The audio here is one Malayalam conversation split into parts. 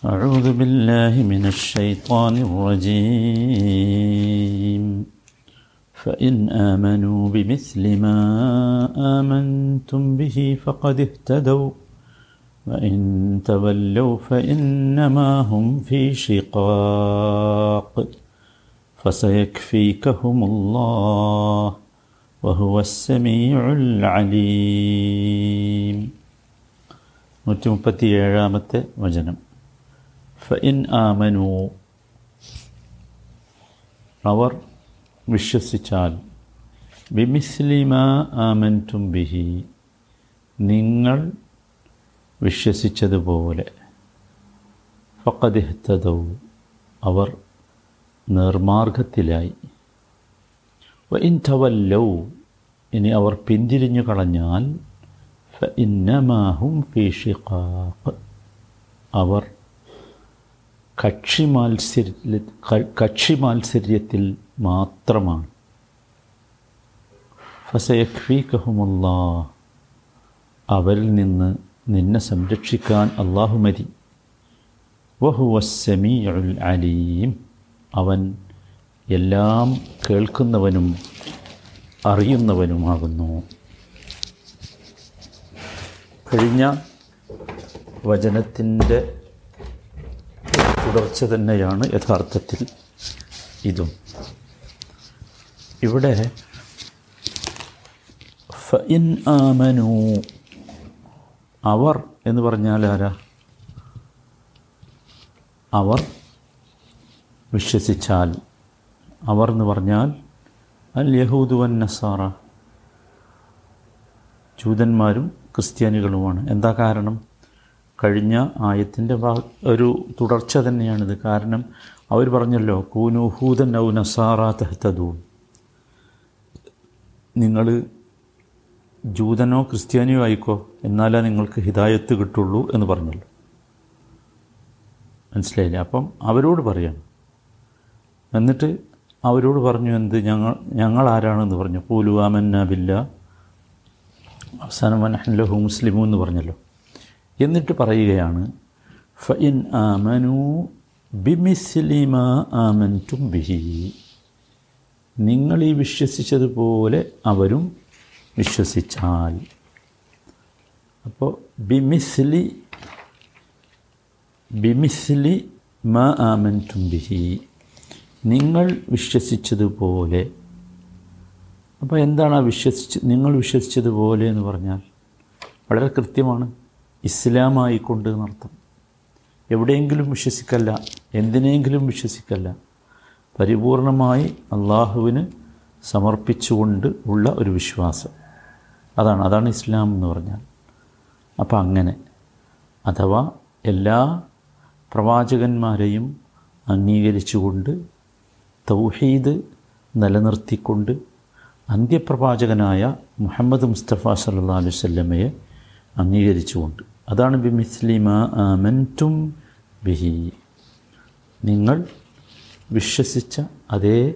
أعوذ بالله من الشيطان الرجيم. فإن آمنوا بمثل ما آمنتم به فقد اهتدوا وإن تولوا فإنما هم في شقاق فسيكفيكهم الله وهو السميع العليم. نوتي وجنم ഫഇൻ ആമനു. അവർ വിശ്വസിച്ചാൽ ബിമിസ്ലിമ ആമന്റും ബിഹി. നിങ്ങൾ വിശ്വസിച്ചതുപോലെ ഫക്കദിഹ്തദൗ അവർ നേർമാർഗത്തിലായി. ഇൻ തവല്ലൗ. ഇനി അവർ പിന്തിരിഞ്ഞു കളഞ്ഞാൽ ഫീ ഷിഖാഖ്. അവർ കക്ഷി മാത്സര്യ കക്ഷി മാത്സര്യത്തിൽ മാത്രമാണ്. ഫസയഖ്ഫീക്കഹുമുല്ലാ അവരിൽ നിന്ന് നിന്നെ സംരക്ഷിക്കാൻ അള്ളാഹു മതി. വഹുവസ്സമീഉൽ അലീം. അവൻ എല്ലാം കേൾക്കുന്നവനും അറിയുന്നവനുമാകുന്നു. കഴിഞ്ഞ വചനത്തിന്റെ തുടർച്ച തന്നെയാണ് യഥാർത്ഥത്തിൽ ഇതും. ഇവിടെ ഫഇൻ ആമനു അവർ എന്ന് പറഞ്ഞാൽ ആരാ? അവർ വിശ്വസിച്ചാൽ. അവർ എന്ന് പറഞ്ഞാൽ അൽ യഹൂദു വൻ നസാറ. ജൂതന്മാരും ക്രിസ്ത്യാനികളുമാണ്. എന്താ കാരണം? കഴിഞ്ഞ ആയത്തിന്റെ ഒരു തുടർച്ച തന്നെയാണിത്. കാരണം അവർ പറഞ്ഞല്ലോ കൂനുഹൂദൻ ഔ നസാറാ നിങ്ങൾ ജൂതനോ ക്രിസ്ത്യാനിയോ ആയിക്കോ എന്നാലേ നിങ്ങൾക്ക് ഹിദായത്ത് കിട്ടുള്ളൂ എന്ന് പറഞ്ഞല്ലോ. മനസ്സിലായില്ലേ? അപ്പം അവരോട് പറയാം. എന്നിട്ട് അവരോട് പറഞ്ഞു എന്ത് ഞങ്ങൾ ഞങ്ങൾ ആരാണെന്ന് പറഞ്ഞു? പൂലു ആമന്ന ബില്ല അവസാനം ലഹു മുസ്ലിമു എന്ന് പറഞ്ഞല്ലോ. എന്നിട്ട് പറയുകയാണ് ഫഇൻ ആമനു ബിമിസ്ലിമ ആമന്റും ബിഹി. നിങ്ങൾ ഈ വിശ്വസിച്ചതുപോലെ അവരും വിശ്വസിച്ചാൽ. അപ്പോൾ ബിമിസ്ലി ബിമിസ്ലി മ ആമന്റും ബിഹി. നിങ്ങൾ വിശ്വസിച്ചതുപോലെ. അപ്പോൾ എന്താണ് ആ വിശ്വസിച്ച് നിങ്ങൾ വിശ്വസിച്ചതുപോലെ എന്ന് പറഞ്ഞാൽ വളരെ കൃത്യമാണ്. ഇസ്ലാമായിക്കൊണ്ട് എന്നർത്ഥം എവിടെയെങ്കിലും വിശ്വസിക്കല്ല എന്തിനെങ്കിലും വിശ്വസിക്കല്ല. പരിപൂർണമായി അള്ളാഹുവിന് സമർപ്പിച്ചുകൊണ്ട് ഉള്ള ഒരു വിശ്വാസം. അതാണ് അതാണ് ഇസ്ലാം എന്ന് പറഞ്ഞാൽ. അപ്പം അങ്ങനെ. അഥവാ എല്ലാ പ്രവാചകന്മാരെയും അംഗീകരിച്ചുകൊണ്ട് തൗഹീദ് നിലനിർത്തിക്കൊണ്ട് അന്ത്യപ്രവാചകനായ മുഹമ്മദ് മുസ്തഫ സല്ലാ അലുസല്ലമയെ അംഗീകരിച്ചുകൊണ്ട്. അതാണ് ബിമിസ്ലിമ ആമന്റും ബിഹി. നിങ്ങൾ വിശ്വസിച്ച അതേ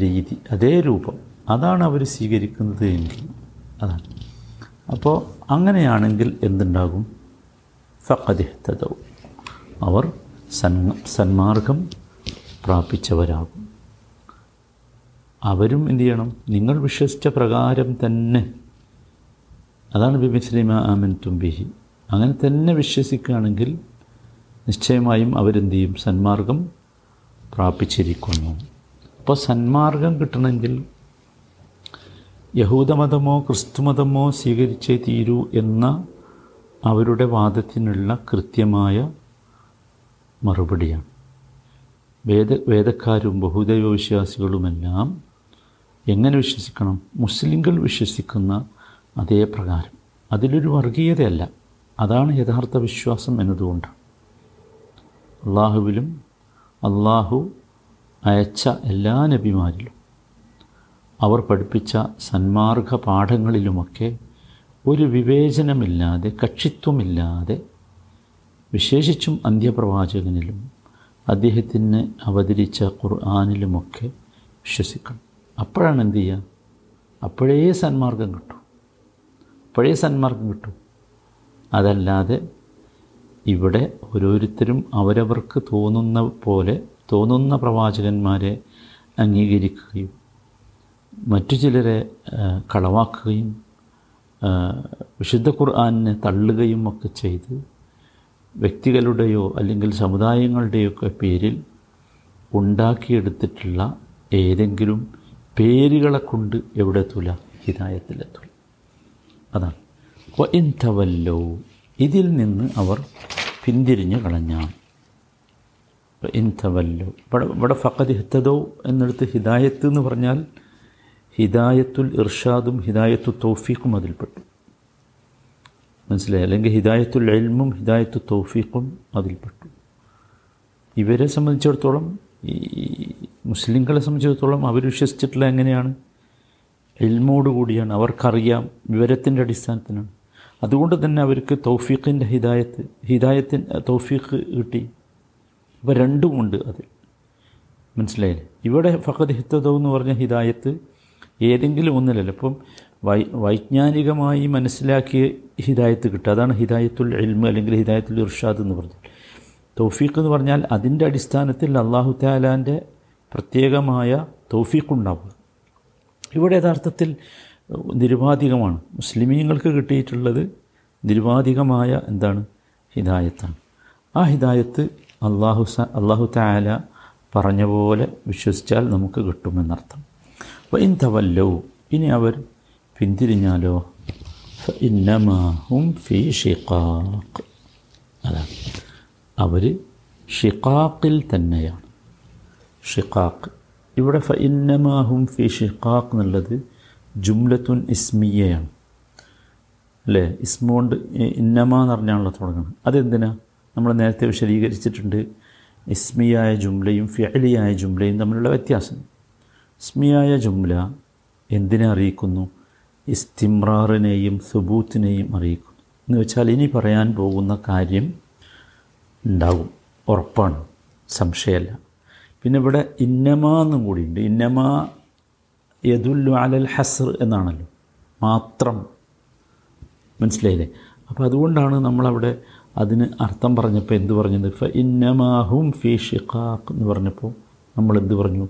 രീതി അതേ രൂപം അതാണ് അവർ സ്വീകരിക്കുന്നത് എങ്കിൽ. അതാണ്. അപ്പോൾ അങ്ങനെയാണെങ്കിൽ എന്തുണ്ടാകും? ഫക്കതിഹത്തതവും അവർ സൻ സന്മാർഗം പ്രാപിച്ചവരാകും. അവരും എന്തു ചെയ്യണം? നിങ്ങൾ വിശ്വസിച്ച പ്രകാരം തന്നെ അതാണ് ബിമിസ്ലിമ ആമൻ തുംബിഹി അങ്ങനെ തന്നെ വിശ്വസിക്കുകയാണെങ്കിൽ നിശ്ചയമായും അവരെന്ത് ചെയ്യും സന്മാർഗം പ്രാപിച്ചിരിക്കുന്നു. അപ്പോൾ സന്മാർഗം കിട്ടണമെങ്കിൽ യഹൂദമതമോ ക്രിസ്തുമതമോ സ്വീകരിച്ചേ തീരൂ എന്ന അവരുടെ വാദത്തിനുള്ള കൃത്യമായ മറുപടിയാണ്. വേദ വേദക്കാരും ബഹുദൈവ വിശ്വാസികളുമെല്ലാം എങ്ങനെ വിശ്വസിക്കണം? മുസ്ലിങ്ങൾ വിശ്വസിക്കുന്ന അതേ പ്രകാരം. അതിലൊരു വർഗീയതയല്ല. അതാണ് യഥാർത്ഥ വിശ്വാസം എന്നതുകൊണ്ട്. അള്ളാഹുവിലും അള്ളാഹു അയച്ച എല്ലാ നബിമാരിലും അവർ പഠിപ്പിച്ച സന്മാർഗ പാഠങ്ങളിലുമൊക്കെ ഒരു വിവേചനമില്ലാതെ കക്ഷിത്വമില്ലാതെ വിശേഷിച്ചും അന്ത്യപ്രവാചകനിലും അദ്ദേഹത്തിന് അവതരിച്ച ഖുർആാനിലുമൊക്കെ വിശ്വസിക്കണം. അപ്പോഴാണ് എന്ത് ചെയ്യുക? അപ്പോഴേ സന്മാർഗം കിട്ടും. അപ്പോഴേ സന്മാർഗം കിട്ടും. അതല്ലാതെ ഇവിടെ ഓരോരുത്തരും അവരവർക്ക് തോന്നുന്ന പോലെ തോന്നുന്ന പ്രവാചകന്മാരെ അംഗീകരിക്കുകയും മറ്റു ചിലരെ കളവാക്കുകയും വിശുദ്ധ ഖുർആാനിനെ തള്ളുകയും ഒക്കെ ചെയ്ത് വ്യക്തികളുടെയോ അല്ലെങ്കിൽ സമുദായങ്ങളുടെയോ ഒക്കെ പേരിൽ ഉണ്ടാക്കിയെടുത്തിട്ടുള്ള ഏതെങ്കിലും പേരുകളെ കൊണ്ട് എവിടെ തുല ഹിതായത്തിലെത്തൂല അതാണ്. വ എൻ തവല്ലോ ഇതിൽ നിന്ന് അവർ പിന്തിരിഞ്ഞു കളഞ്ഞാൽ. വ ഇൻ തവല്ലോ ഇവിടെ ഇവിടെ ഫക്കത് ഹിത്തതോ എന്നെടുത്ത് ഹിദായത്ത് എന്ന് പറഞ്ഞാൽ ഹിദായത്തുൽ ഇർഷാദും ഹിദായത്തു തൗഫീഖും അതിൽപ്പെട്ടു. മനസ്സിലായി? അല്ലെങ്കിൽ ഹിദായത്തുൽ എൽമും ഹിദായത്തു തൗഫീഖും അതിൽപ്പെട്ടു. ഇവരെ സംബന്ധിച്ചിടത്തോളം ഈ മുസ്ലിങ്ങളെ സംബന്ധിച്ചിടത്തോളം അവർ വിശ്വസിച്ചിട്ടുള്ള എങ്ങനെയാണ്? എൽമോട് കൂടിയാണ്. അവർക്കറിയാം വിവരത്തിന്റെ അടിസ്ഥാനത്തിനാണ്. അതുകൊണ്ട് തന്നെ അവർക്ക് തൗഫീഖിന്റെ ഹിദായത്ത് ഹിദായത്തിൻ തൗഫീഖ് കിട്ടി. അപ്പോൾ രണ്ടുമുണ്ട് അതിൽ. മനസ്സിലായില്ലേ? ഇവിടെ ഫഖദ് ഹിത്തതോ എന്ന് പറഞ്ഞ ഹിദായത്ത് ഏതെങ്കിലും ഒന്നിലല്ല. ഇപ്പം വൈ വൈജ്ഞാനികമായി മനസ്സിലാക്കിയ ഹിദായത്ത് കിട്ടുക അതാണ് ഹിദായത്തുൽ ഇൽമ് അല്ലെങ്കിൽ ഹിദായത്തുൽ ഇർഷാദ് എന്ന് പറഞ്ഞാൽ തൗഫീഖ് എന്ന് പറഞ്ഞാൽ അതിന്റെ അടിസ്ഥാനത്തിൽ അള്ളാഹു താലാന്റെ പ്രത്യേകമായ തൗഫീഖ് ഉണ്ടാവുക. ഇവിടെ യഥാർത്ഥത്തിൽ നിരുപാധികമാണ്. മുസ്ലിമീങ്ങൾക്ക് കിട്ടിയിട്ടുള്ളത് നിരുപാധികമായ എന്താണ്? ഹിദായത്താണ്. ആ ഹിദായത്ത് അള്ളാഹു അള്ളാഹു താല പറഞ്ഞ പോലെ വിശ്വസിച്ചാൽ നമുക്ക് കിട്ടുമെന്നർത്ഥം. അപ്പോൾ ഇൻ തവല്ലോ ഇനി അവർ പിന്തിരിഞ്ഞാലോ? ഇന്നമാഹും ഫി ഷിഖാഖ്. അതാണ് അവർ ഷിഖാഖിൽ തന്നെയാണ്. ഷിഖാഖ് ഇവിടെ ഫ ഇന്നമാഹും ഫി ഷിഖാഖ് എന്നുള്ളത് ജുംലത്തുൻ ഇസ്മിയയാണ്. അല്ലേ? ഇസ്മോണ്ട് ഇന്നമ എന്ന് പറഞ്ഞാണല്ലോ തുടങ്ങുന്നത്. അതെന്തിനാ? നമ്മൾ നേരത്തെ വിശദീകരിച്ചിട്ടുണ്ട്. ഇസ്മിയായ ജുംലയും ഫിഅലിയായ ജുംലയും തമ്മിലുള്ള വ്യത്യാസം. ഇസ്മിയായ ജുംല എന്തിനെ അറിയിക്കുന്നു? ഇസ്തിമ്രാറിനെയും സുബൂത്തിനെയും അറിയിക്കുന്നു. എന്ന് വെച്ചാൽ ഇനി പറയാൻ പോകുന്ന കാര്യം ഉണ്ടാകും. ഉറപ്പാണ്. സംശയമല്ല. പിന്നെ ഇവിടെ ഇന്നമ എന്നും കൂടിയുണ്ട്. ഇന്നമ യദുല്ലു അലൽ ഹസർ എന്നാണല്ലോ. മാത്രം. മനസ്സിലായില്ലേ? അപ്പോൾ അതുകൊണ്ടാണ് നമ്മളവിടെ അതിന് അർത്ഥം പറഞ്ഞപ്പോൾ എന്ത് പറഞ്ഞത്? ഫ ഇന്നമാഹും ഫി ഷിഖാഖ് എന്ന് പറഞ്ഞപ്പോൾ നമ്മൾ എന്ത് പറഞ്ഞു?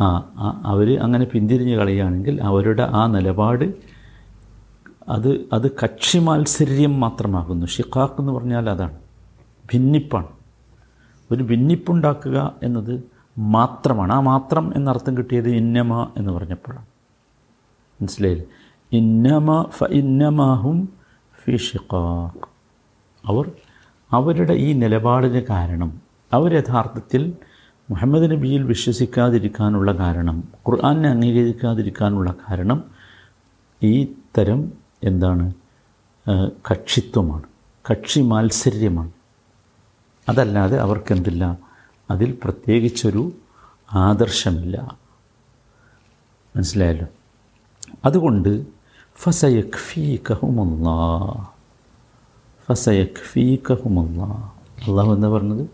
ആ അവർ അങ്ങനെ പിന്തിരിഞ്ഞ് കളിയാണെങ്കിൽ അവരുടെ ആ നിലപാട് അത് അത് കക്ഷി മാത്സര്യം മാത്രമാകുന്നു. ഷിഖാഖ് എന്ന് പറഞ്ഞാൽ അതാണ്. ഭിന്നിപ്പാണ്. ഒരു ഭിന്നിപ്പുണ്ടാക്കുക എന്നത് മാത്രമാണ്. ആ മാത്രം എന്നർത്ഥം കിട്ടിയത് ഇന്നമ എന്ന് പറഞ്ഞപ്പോഴാണ്. മനസ്സിലായില്ലേ? ഇന്നമ ഫ ഇന്നമാഹും ഫിഷിഖാഖ് അവർ അവരുടെ ഈ നിലപാടിന് കാരണം അവർ യഥാർത്ഥത്തിൽ മുഹമ്മദ് നബിയിൽ വിശ്വസിക്കാതിരിക്കാനുള്ള കാരണം ഖുർആാനെ അംഗീകരിക്കാതിരിക്കാനുള്ള കാരണം ഈ തരം എന്താണ്? കക്ഷിത്വമാണ്. കക്ഷി മാത്സര്യമാണ്. അതല്ലാതെ അവർക്കെന്തില്ല? അതിൽ പ്രത്യേകിച്ചൊരു ആദർശമില്ല. മനസ്സിലായല്ലോ? അതുകൊണ്ട് ഫസയഖ്ഫീകഹുമുല്ലാ അള്ളാഹു എന്താ പറഞ്ഞത്?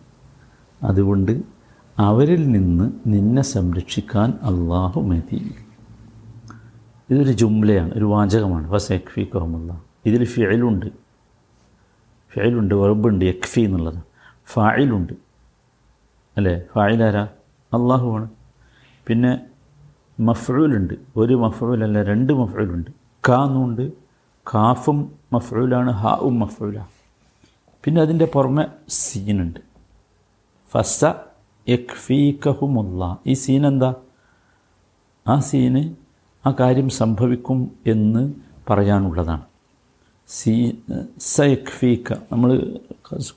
അതുകൊണ്ട് അവരിൽ നിന്ന് നിന്നെ സംരക്ഷിക്കാൻ അള്ളാഹു മതി. ഇതൊരു ജുംലയാണ് ഒരു വാചകമാണ്. ഫസയഖ്ഫീകഹുമുല്ലാ ഇതിൽ ഫിയലുണ്ട് ഫിയലുണ്ട് വെറുബുണ്ട് യക്ഫി എന്നുള്ളത്. ഫായിലുണ്ട്. അല്ലേ? ഫായിലാരാ അള്ളാഹുവാണ് പിന്നെ മഫ്ഴൂലുണ്ട് ഒരു മഫ്ഴൂലല്ല രണ്ട് മഫ്ഴൂലുണ്ട് കാന്നുണ്ട് കാഫും മഫ്ഴൂലാണ് ഹാവും മഫ്ഴൂലാണ് പിന്നെ അതിന്റെ പുറമെ സീനുണ്ട്. ഫസ യക്ഫീക്കഹുമുള്ള ഈ സീൻ എന്താ ആ സീന് ആ കാര്യം സംഭവിക്കും എന്ന് പറയാനുള്ളതാണ്. സീ സയക്ഫീക്ക നമ്മൾ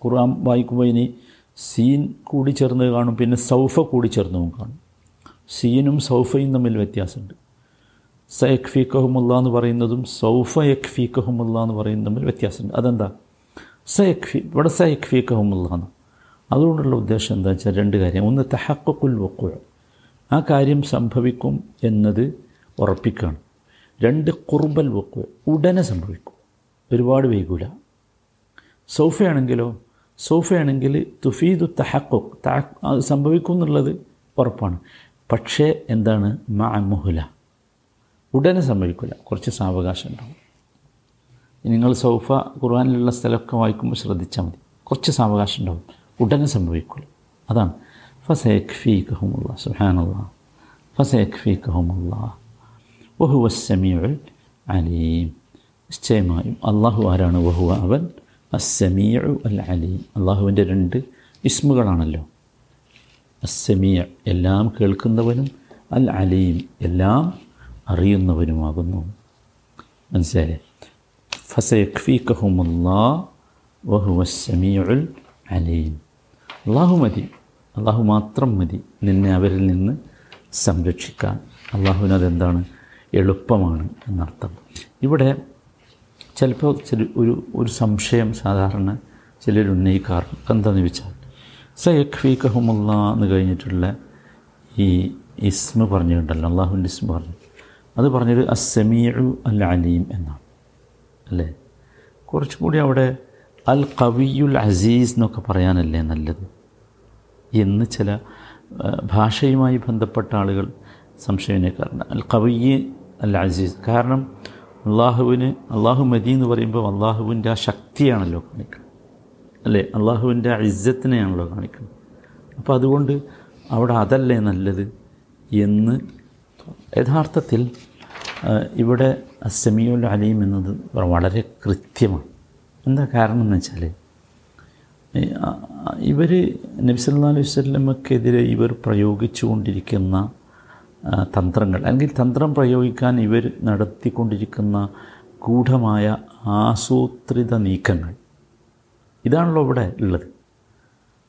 ഖുർആൻ വായിക്കുമ്പോൾ ഇനി സീൻ കൂടി ചേർന്ന് കാണും പിന്നെ സൗഫ കൂടി ചേർന്നതും കാണും. സീനും സൗഫയും തമ്മിൽ വ്യത്യാസമുണ്ട്. സയക്ഫീക്കഹുമുല്ല എന്ന് പറയുന്നതും സൗഫ യക്ഫീക്കഹുമുല്ല എന്ന് പറയുന്നതും തമ്മിൽ വ്യത്യാസമുണ്ട്. അതെന്താ? സയക്ഫി ഇവിടെ സയക്ഫീക്കഹുമുല്ല എന്ന്. അതുകൊണ്ടുള്ള ഉദ്ദേശം എന്താ വെച്ചാൽ രണ്ട് കാര്യം. ഒന്ന് തഹക്കുൽ വക്കുഴ ആ കാര്യം സംഭവിക്കും എന്നത് ഉറപ്പിക്കുകയാണ് രണ്ട് കുർബൽ വക്കുഴ ഉടനെ സംഭവിക്കും. ഒരുപാട് വൈകൂല. സോഫയാണെങ്കിലോ സോഫയാണെങ്കിൽ തുഫീദു തഹക്കു അത് സംഭവിക്കും എന്നുള്ളത് ഉറപ്പാണ്. പക്ഷേ എന്താണ്? മഅമുഹുല ഉടനെ സംഭവിക്കില്ല കുറച്ച് സാവകാശം ഉണ്ടാവും. നിങ്ങൾ സൗഫ ഖുർആാനിലുള്ള സ്ഥലമൊക്കെ വായിക്കുമ്പോൾ ശ്രദ്ധിച്ചാൽ മതി. കുറച്ച് സാവകാശം ഉണ്ടാവും. ഉടനെ സംഭവിക്കില്ല അതാണ്. ഫസയഖ്ഫീഖഹുമുള്ള സുഹാനുള്ള ഫസയഖ്ഫീഖഹുമുള്ള വഹുവ സമീഉൽ അലീം. നിശ്ചയമായും അള്ളാഹു ആരാണ്? വഹുവ അവൻ അസ്സമീഉ അൽ അലീം അള്ളാഹുവിന്റെ രണ്ട് ഇസ്മുകളാണല്ലോ. അസ്സമീ എല്ലാം കേൾക്കുന്നവനും അൽ അലീം എല്ലാം അറിയുന്നവനുമാകുന്നു. മനസ്സിലായേ ഫസയഖ്ഫീഖഹുമുല്ലാ വഹുവ സമീഉൽ അലീം അള്ളാഹു മതി. അള്ളാഹു മാത്രം മതി നിന്നെ അവരിൽ നിന്ന് സംരക്ഷിക്കാൻ. അള്ളാഹുവിനതെന്താണ് എളുപ്പമാണ് എന്നർത്ഥം. ഇവിടെ ചിലപ്പോൾ ചില ഒരു ഒരു സംശയം സാധാരണ ചിലർ ഉന്നയിക്കാറുണ്ട് എന്താണെന്ന് വെച്ചാൽ സയഖ്ഫീഖഹുമുള്ള എന്ന് കഴിഞ്ഞിട്ടുള്ള ഈ ഇസ്മ പറഞ്ഞിട്ടുണ്ടല്ലോ അള്ളാഹുവിന്റെ ഇസ്മ പറഞ്ഞു. അത് പറഞ്ഞത് അസ്സമീഉ അൽ അലീം എന്നാണ്. അല്ലേ? കുറച്ചുകൂടി അവിടെ അൽ കവിയുൽ അസീസ് എന്നൊക്കെ പറയാനല്ലേ നല്ലത്. എന്ന് ചില ഭാഷയുമായി ബന്ധപ്പെട്ട ആളുകൾ സംശയനേക്കാറുണ്ട് അൽ കവിയ് അൽ അസീസ് കാരണം അള്ളാഹുവിന് അള്ളാഹു മതി എന്ന് പറയുമ്പോൾ അള്ളാഹുവിന്റെ ആ ശക്തിയാണല്ലോ കാണിക്കുന്നത്. അല്ലേ? അള്ളാഹുവിന്റെ ആ ഇജ്ജത്തിനെയാണല്ലോ കാണിക്കുന്നത്. അപ്പോൾ അതുകൊണ്ട് അവിടെ അതല്ലേ നല്ലത് എന്ന് യഥാർത്ഥത്തിൽ ഇവിടെ അസമിയുൽ അലീം എന്നത് വളരെ കൃത്യമാണ്. എന്താ കാരണം എന്ന് വെച്ചാൽ ഇവർ നബിസല്ലാ അലൈഹി വല്ലമക്കെതിരെ ഇവർ പ്രയോഗിച്ചു കൊണ്ടിരിക്കുന്ന ആ, തന്ത്രങ്ങൾ. അല്ലെങ്കിൽ തന്ത്രം പ്രയോഗിക്കാൻ ഇവർ നടത്തിക്കൊണ്ടിരിക്കുന്ന ഗൂഢമായ ആസൂത്രിത നീക്കങ്ങൾ. ഇതാണല്ലോ ഇവിടെ ഉള്ളത്.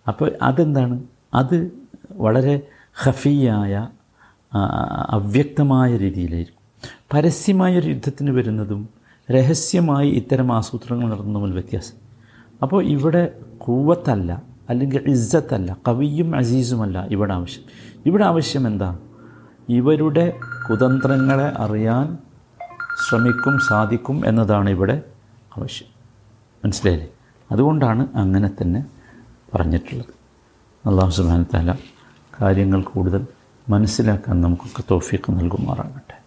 അപ്പോൾ അതെന്താണ്? അത് വളരെ ഹഫിയായ അവ്യക്തമായ രീതിയിലായിരിക്കും. പരസ്യമായ ഒരു യുദ്ധത്തിന് വരുന്നതും രഹസ്യമായി ഇത്തരം ആസൂത്രണങ്ങൾ നടത്തുന്ന തമ്മിൽ വ്യത്യാസം. അപ്പോൾ ഇവിടെ കൂവത്തല്ല അല്ലെങ്കിൽ ഇസ്സത്തല്ല കവിയും അസീസുമല്ല ഇവിടെ ആവശ്യം. ഇവിടെ ആവശ്യം എന്താ? ഇവരുടെ കുതന്ത്രങ്ങളെ അറിയാൻ ശ്രമിക്കും സാധിക്കും എന്നതാണ് ഇവിടെ ആവശ്യം. മനസ്സിലായില്ലേ? അതുകൊണ്ടാണ് അങ്ങനെ തന്നെ പറഞ്ഞിട്ടുള്ളത്. അള്ളാഹു സുബാന കാര്യങ്ങൾ കൂടുതൽ മനസ്സിലാക്കാൻ നമുക്കൊക്കെ തോഫിക്ക് നൽകുമാറാകട്ടെ.